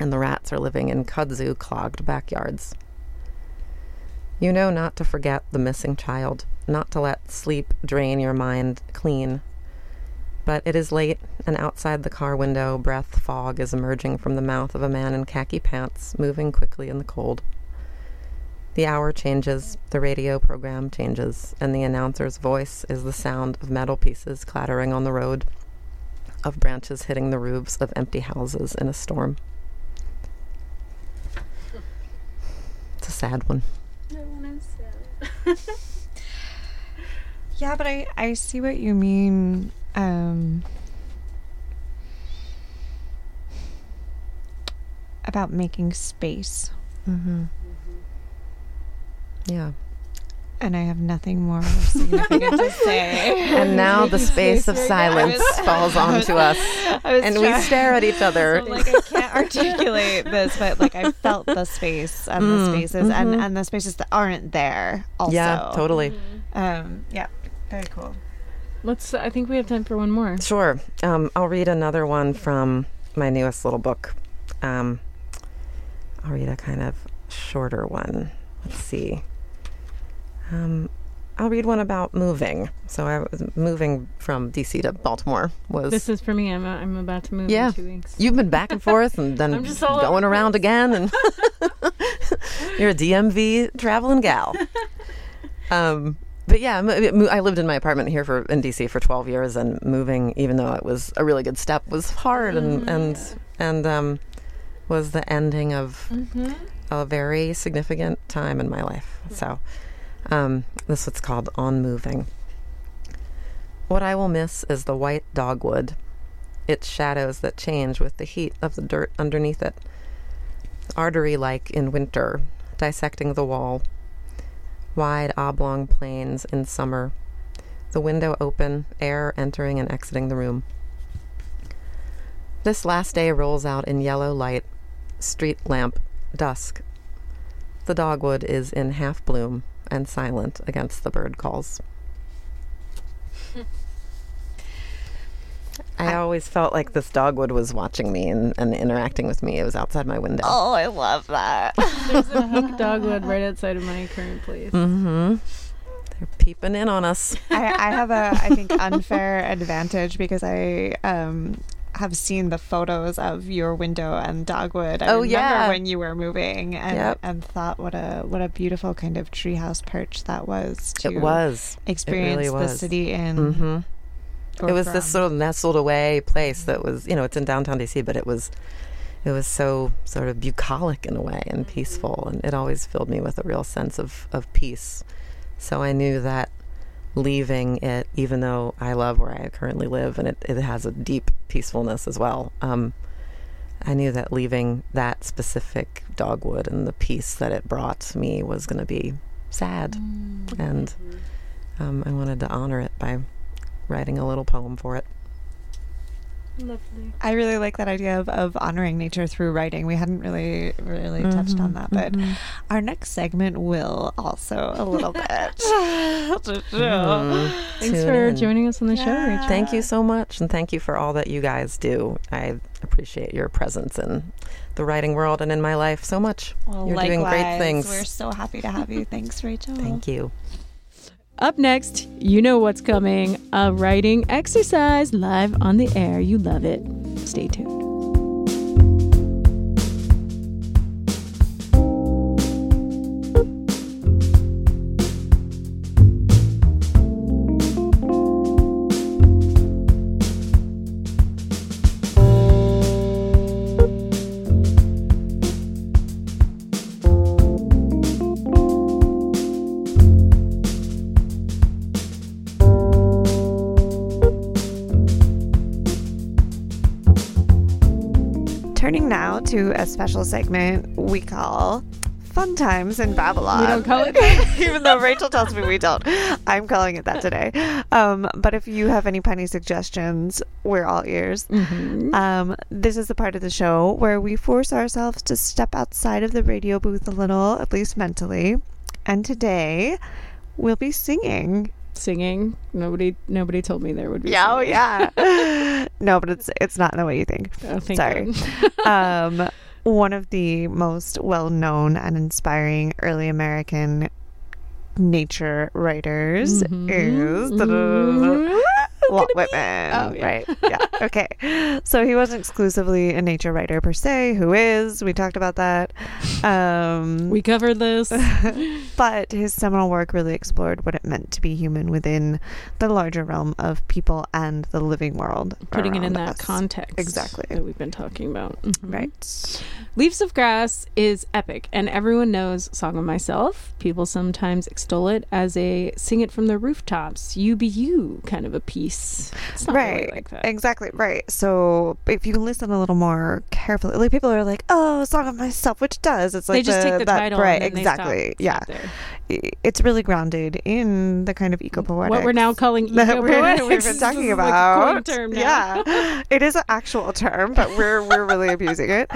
and the rats are living in kudzu clogged backyards. You know not to forget the missing child, not to let sleep drain your mind clean. But it is late, and outside the car window, breath fog is emerging from the mouth of a man in khaki pants, moving quickly in the cold. The hour changes, the radio program changes, and the announcer's voice is the sound of metal pieces clattering on the road, of branches hitting the roofs of empty houses in a storm. It's a sad one. <laughs> Yeah, but I I see what you mean. Um, about making space, Mm-hmm. Yeah. and I have nothing more <laughs> significant to <laughs> say. And now the space of <laughs> silence falls onto us, was and we stare at each other. So, like I can't articulate this, but like I felt the space and the Mm, spaces and mhm. and the spaces that aren't there. Also, Yeah, totally. Um, yeah, very cool. Let's. I think we have time for one more. Sure. Um, I'll read another one from my newest little book. Um, I'll read a kind of shorter one. Let's see. Um, I'll read one about moving. So I was moving from DC to Baltimore. Was This is for me. I'm. I'm about to move Yeah. in two weeks. You've been back and forth and <laughs> then I'm just all going around place. again and <laughs> <laughs> you're a DMV traveling gal. Um, but yeah, I lived in my apartment here for in DC for 12 years and moving even though it was a really good step was hard and and and um, was the ending of Mm-hmm. a very significant time in my life. So, um, this is what's called on moving. What I will miss is the white dogwood, its shadows that change with the heat of the dirt underneath it, artery like in winter, dissecting the wall, wide oblong planes in summer, the window open, air entering and exiting the room. This last day rolls out in yellow light, street lamp, dusk. The dogwood is in half bloom and silent against the bird calls. I always felt like this dogwood was watching me and, and interacting with me. It was outside my window. Oh, I love that. There's a hook <laughs> dogwood right outside of my current place. Mm-hmm. They're peeping in on us. I, I have a, I think, <laughs> unfair advantage because I um, have seen the photos of your window and dogwood. I Oh, remember yeah. when you were moving, and Yep. and thought what a what a beautiful kind of treehouse perch that was to It was. experience the was. city in. Mm-hmm. Or it was this from. sort of nestled away place that was, you know, it's in downtown DC, but it was, it was so sort of bucolic in a way and peaceful, and it always filled me with a real sense of of peace. So I knew that leaving it, even though I love where I currently live, and it, it has a deep peacefulness as well. Um, I knew that leaving that specific dogwood and the peace that it brought me was going to be sad, and um, I wanted to honor it by writing a little poem for it. Lovely. I really like that idea of, of honoring nature through writing. We hadn't really really touched on that, but our next segment will also a little <laughs> bit. Mm. Thanks Tune for in. joining us on the show, Rachel. Thank you so much, and thank you for all that you guys do. I appreciate your presence in the writing world and in my life so much. Well, You're doing great things. We're so happy to have you. <laughs> Thanks, Rachel. Thank you. Up next, you know what's coming a writing exercise live on the air. You love it. Stay tuned. To a special segment we call Fun Times in Babylon. We don't call it that? <laughs> Even though Rachel tells me we don't. I'm calling it that today. Um, but if you have any punny suggestions, we're all ears. Mm-hmm. Um, this is the part of the show where we force ourselves to step outside of the radio booth a little, at least mentally. And today, we'll be singing. Singing. Nobody nobody told me there would be Yeah, oh yeah. <laughs> no, but it's it's not in the way you think. Oh, thank Sorry. <laughs> Um, one of the most well known and inspiring early American nature writers Mhm. is Mhm. <laughs> Walt Whitman. Oh, yeah. Right. <laughs> Yeah. Okay. So he wasn't exclusively a nature writer per se. Who is? We talked about that. Um, <laughs> We covered this. but his seminal work really explored what it meant to be human within the larger realm of people and the living world. Putting it in that us. context. Exactly. That we've been talking about. Mhm. Right. Leaves of Grass is epic, and everyone knows Song of Myself. People sometimes extol it as a sing it from the rooftops, you be you kind of a piece. It's not really right. like that. exactly. Right. So if you listen a little more carefully like people are like oh song of myself which does. It's like they just the- take the that- title right. and then they exactly. stop- yeah. stop it's really grounded in the kind of eco-poetic What we're now calling eco-poetics. <laughs> we've been talking like about. now. yeah. <laughs> It is an actual term but we're we're really abusing it.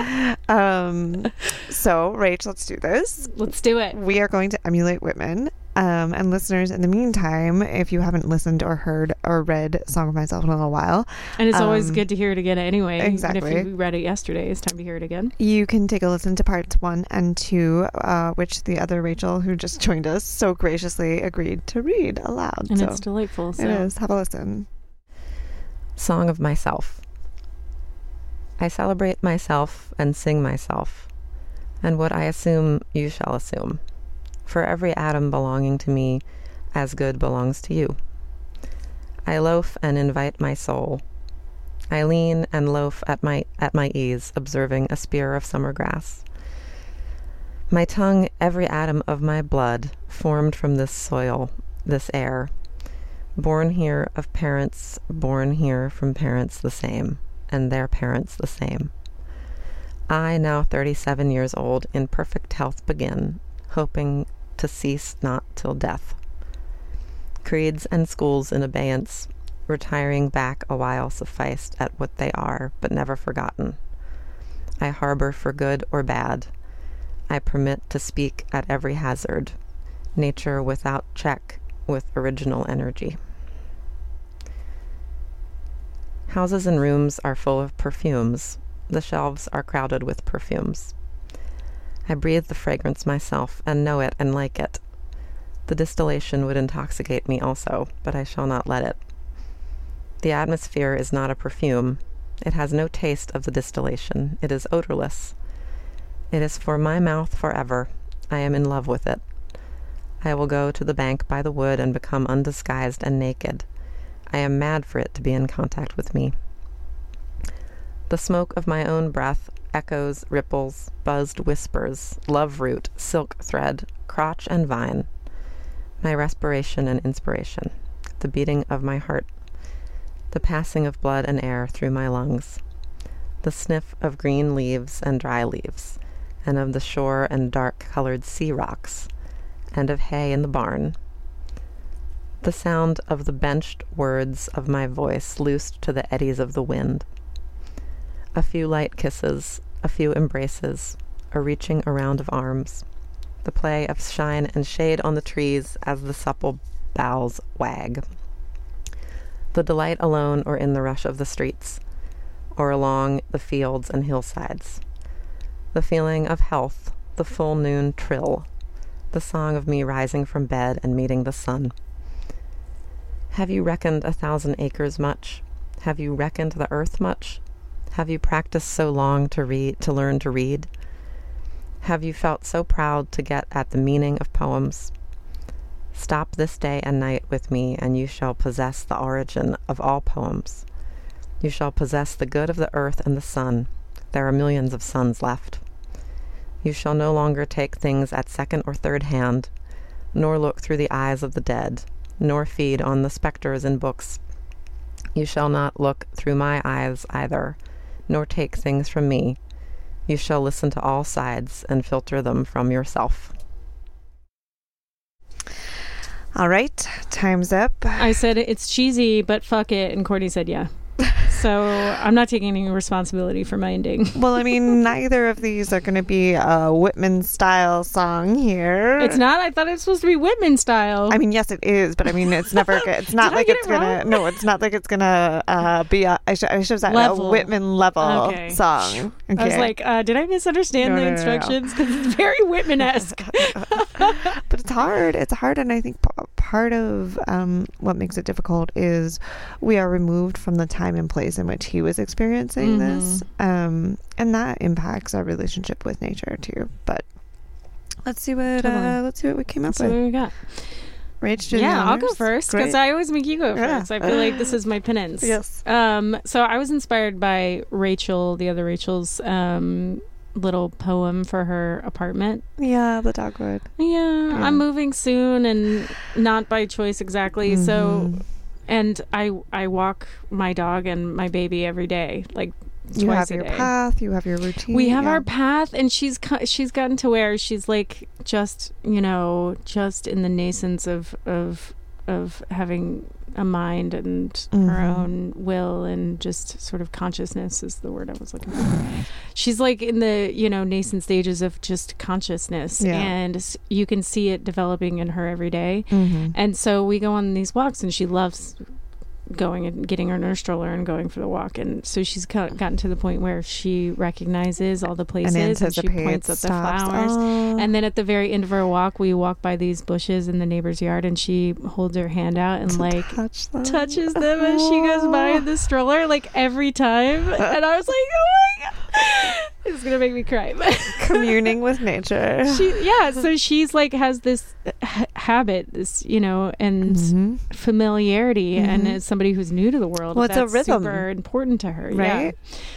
Um so rach let's do this. Let's do it. we are going to emulate Whitman. Um, and listeners, in the meantime, if you haven't listened or heard or read Song of Myself in a little while, And it's always Um, good to hear it again anyway. Even exactly. if you read it yesterday, it's time to hear it again. you can take a listen to parts one and two, uh, which the other Rachel, who just <laughs> joined us, so graciously agreed to read aloud. And so it's delightful. So. it is. Have a listen. Song of Myself. I celebrate myself and sing myself, and what I assume you shall assume. For every atom belonging to me, as good belongs to you. I loaf and invite my soul. I lean and loaf at my at my ease, observing a spear of summer grass. My tongue, every atom of my blood, formed from this soil, this air, born here of parents born here from parents the same, and their parents the same. I, now 37 years old, in perfect health begin, hoping to cease not till death. Creeds and schools in abeyance, retiring back a while sufficed at what they are, but never forgotten. I harbor for good or bad. I permit to speak at every hazard, nature without check, with original energy. Houses and rooms are full of perfumes. The shelves are crowded with perfumes. I breathe the fragrance myself and know it and like it. The distillation would intoxicate me also, but I shall not let it. The atmosphere is not a perfume. It has no taste of the distillation. It is odorless. It is for my mouth forever. I am in love with it. I will go to the bank by the wood and become undisguised and naked. I am mad for it to be in contact with me. The smoke of my own breath echoes, ripples, buzzed whispers, love root, silk thread, crotch and vine. My respiration and inspiration, the beating of my heart, the passing of blood and air through my lungs, the sniff of green leaves and dry leaves, and of the shore and dark colored sea rocks, and of hay in the barn, the sound of the benched words of my voice loosed to the eddies of the wind, A few light kisses, a few embraces, a reaching around of arms, the play of shine and shade on the trees as the supple boughs wag. The delight alone or in the rush of the streets, or along the fields and hillsides. The feeling of health, the full noon trill, the song of me rising from bed and meeting the sun. Have you reckoned a thousand acres much? Have you reckoned the earth much? Have you practiced so long to read to learn to read? Have you felt so proud to get at the meaning of poems? Stop this day and night with me, and you shall possess the origin of all poems. You shall possess the good of the earth and the sun. There are millions of suns left. You shall no longer take things at second or third hand, nor look through the eyes of the dead, nor feed on the spectres in books. You shall not look through my eyes either, nor take things from me. You shall listen to all sides and filter them from yourself. All right, time's up. I said it's cheesy, but fuck it, and Courtney said yeah. So I'm not taking any responsibility for my ending. Well, I mean, <laughs> neither of these are going to be a Whitman style song here. It's not. I thought it was supposed to be Whitman style. I mean, yes, it is, but I mean, it's never. It's <laughs> not like it's it gonna. No, it's not like it's gonna uh, be a. I, sh- I should have said Level. a Whitman level Okay. song. Okay. I was like, uh, did I misunderstand No, the no, no, no. instructions? Because it's very Whitman esque. <laughs> but it's hard. It's hard, and I think p- part of um, what makes it difficult is we are removed from the time and place in which he was experiencing this, Mm-hmm. um, and that impacts our relationship with nature too. But let's see what uh, let's see what we came up So what with. we got? Rach, Yeah, I'll go first because I always make you go Yeah. first. I feel like this is my penance. Yes. Um, so I was inspired by Rachel, the other Rachel's um, little poem for her apartment. Yeah, the dogwood. Yeah, Yeah. I'm moving soon and not by choice exactly. So, Mhm. And I I walk my dog and my baby every day, like you have your day. path. You have your routine. We have yeah. our path, and she's she's gotten to where she's like just you know just in the nascence of of of having a mind and her Mhm. own will and just sort of consciousness is the word I was looking for. She's like in the you know nascent stages of just consciousness, Yeah. and you can see it developing in her every day. Mhm. And so we go on these walks, and she loves going and getting her nurse stroller and going for the walk. And so she's gotten to the point where she recognizes all the places and and, she points at the flowers. Oh. And then at the very end of her walk, we walk by these bushes in the neighbor's yard, and she holds her hand out and To like touch them. touches them as she goes by in the stroller, like every time. Uh. And I was like, oh my god, it's gonna make me cry. <laughs> Communing with nature. she, yeah, so <laughs> she's like has this ha- habit, this you know, and Mhm. familiarity, and Mhm. as somebody who's new to the world, Well, it's a that's rhythm. super important to her, yeah. Right?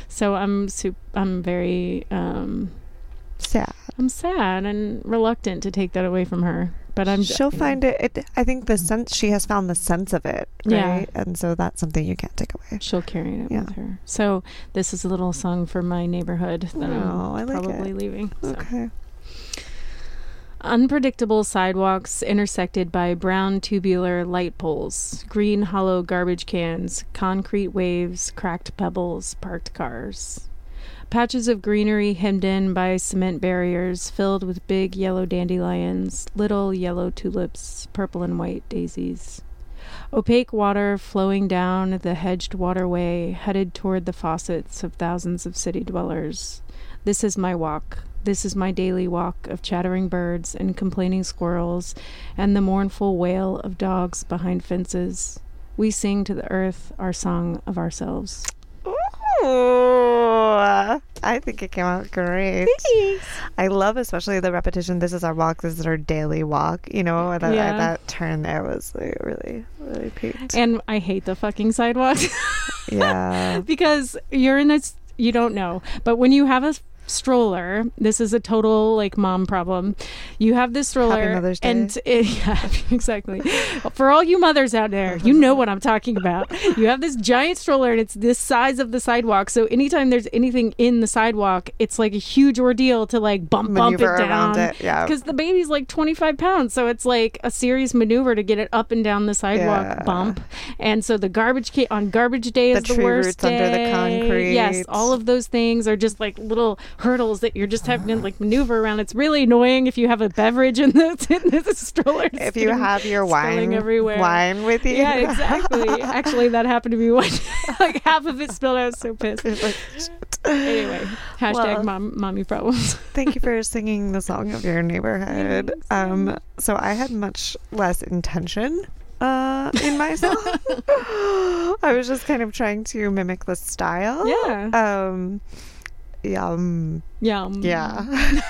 So I'm sup- I'm very um, Sad. I'm sad and reluctant to take that away from her, but I'm She'll know, find it, it. I think the sense she has found the sense of it, Yeah. right? And so that's something you can't take away. She'll carry it Yeah. with her. So this is a little song for my neighborhood that Oh, I I'm like probably it. leaving. So. Okay. Unpredictable sidewalks intersected by brown tubular light poles, green hollow garbage cans, concrete waves, cracked pebbles, parked cars. Patches of greenery hemmed in by cement barriers filled with big yellow dandelions, little yellow tulips, purple and white daisies. Opaque water flowing down the hedged waterway headed toward the faucets of thousands of city dwellers. This is my walk. This is my daily walk of chattering birds and complaining squirrels and the mournful wail of dogs behind fences. We sing to the earth our song of ourselves. Ooh, I think it came out great. Thanks. I love especially the repetition. This is our walk. This is our daily walk. You know that Yeah. that turn there was like, really really peaked. And I hate the fucking sidewalk. yeah. <laughs> because you're in this you don't know. But when you have a stroller. This is a total like mom problem. You have this stroller, Day. and it, <laughs> yeah, exactly. For all you mothers out there, you know what I'm talking about. You have this giant stroller, and it's this size of the sidewalk. So anytime there's anything in the sidewalk, it's like a huge ordeal to like bump bump it down. it, yeah. because the baby's like 25 pounds, so it's like a serious maneuver to get it up and down the sidewalk Yeah. bump. And so the garbage ca- on garbage day The is the worst roots under the day. concrete. Yes, all of those things are just like little hurdles that you're just having to like maneuver around. It's really annoying if you have a beverage in the, <laughs> in the stroller. If you have your wine everywhere. wine with you. Yeah, exactly. <laughs> Actually, that happened to me one. <laughs> like half of it spilled. I was so pissed. Anyway, hashtag Well- mom, mommy problems. Thank you for singing the song of your neighborhood. Um, so I had much less intention uh, in my song. <gasps> I was just kind of trying to mimic the style. Yeah. Um, yum. Yum. Yeah.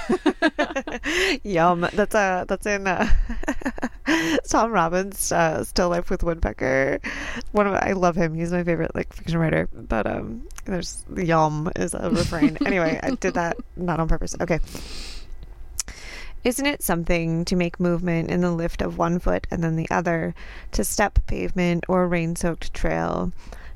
<laughs> Yum. That's a that's in uh, <laughs> Tom Robbins' uh, Still Life with Woodpecker. One of I love him. He's my favorite like fiction writer. But um, there's yum is a refrain. anyway, I did that not on purpose. Okay. Isn't it something to make movement in the lift of one foot and then the other, to step pavement or rain soaked trail,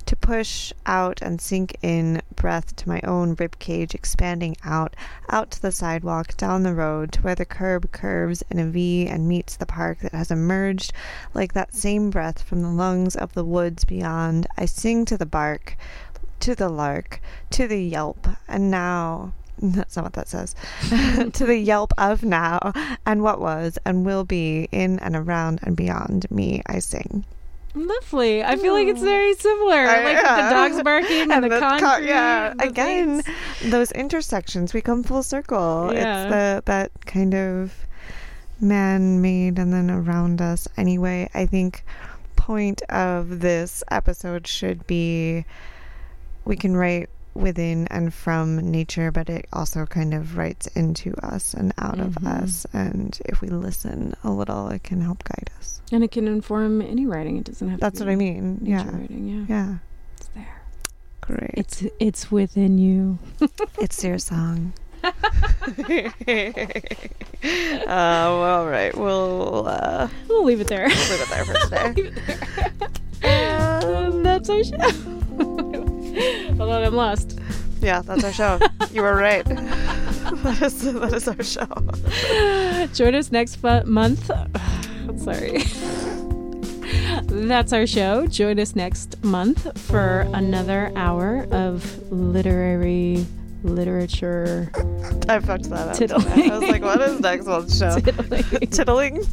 to push out and sink in breath to my own rib cage, expanding out, out to the sidewalk, down the road, to where the curb curves in a V and meets the park that has emerged like that same breath from the lungs of the woods beyond. I sing to the bark, to the lark, to the yelp, and now. <laughs> That's not what that says. <laughs> to the yelp of now, and what was and will be in and around and beyond me, I sing. Lovely. I feel like it's hmm. very similar. I- like the dogs barking and, the, co- concrete. yeah, the again, things. those intersections, we come full circle. Yeah. It's the that kind of man-made and then around us. Anyway, I think point of this episode should be we can write within and from nature, but it also kind of writes into us and out of Mhm. us. And if we listen a little, it can help guide us. And it can inform any writing. It doesn't have That's to what I mean. nature Yeah. writing. Yeah. Yeah. It's there. Great. It's it's within you. <laughs> It's your song. uh, <laughs> <laughs> well, all right. We'll uh, We'll leave it there. leave it there for today. leave it there. Um, that's our show. <laughs> Hold on, I'm lost. yeah, that's our show. You were right. <laughs> that, is, that is our show. Join us next fu- month. <sighs> Sorry. That's our show. Join us next month for another hour of literary literature I fucked that up. Tiddling. I was like, what is next month's show? titillating. <laughs> Tiddling.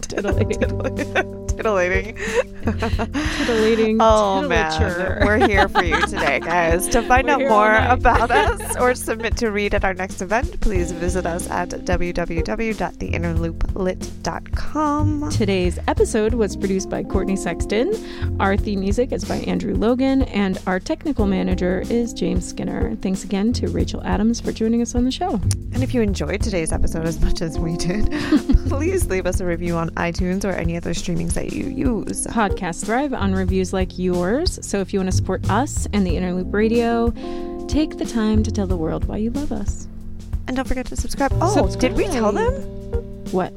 Titillating. Titillating. Titillating <laughs> Oh man, we're here for you <laughs> today, guys. To find We're out more about <laughs> us or submit to read at our next event, please visit us at www.theinnerlooplit.com. Today's episode was produced by Courtney Sexton. Our theme music is by Andrew Logan, and our technical manager is James Skinner. Thanks again to Rachel Adams for joining us on the show. And if you enjoyed today's episode as much as we did, please leave us a review on iTunes or any other streamings that you use. Podcasts thrive on reviews like yours, so if you want to support us and the Inner Loop Radio, take the time to tell the world why you love us. And don't forget to subscribe. Oh, did we tell them? What?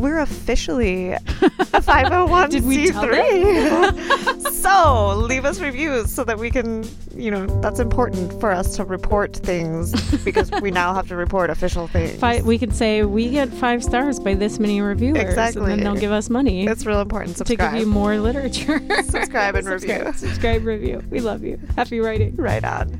We're officially <laughs> a 501c3. Did we <laughs> so leave us reviews so that we can, you know, that's important for us to report things <laughs> because we now have to report official things. Fi- we could say we get five stars by this many reviewers, Exactly. and then they'll give us money it's real important. to give you more literature. Subscribe and review. Subscribe, subscribe, review. We love you. Happy writing. Right on.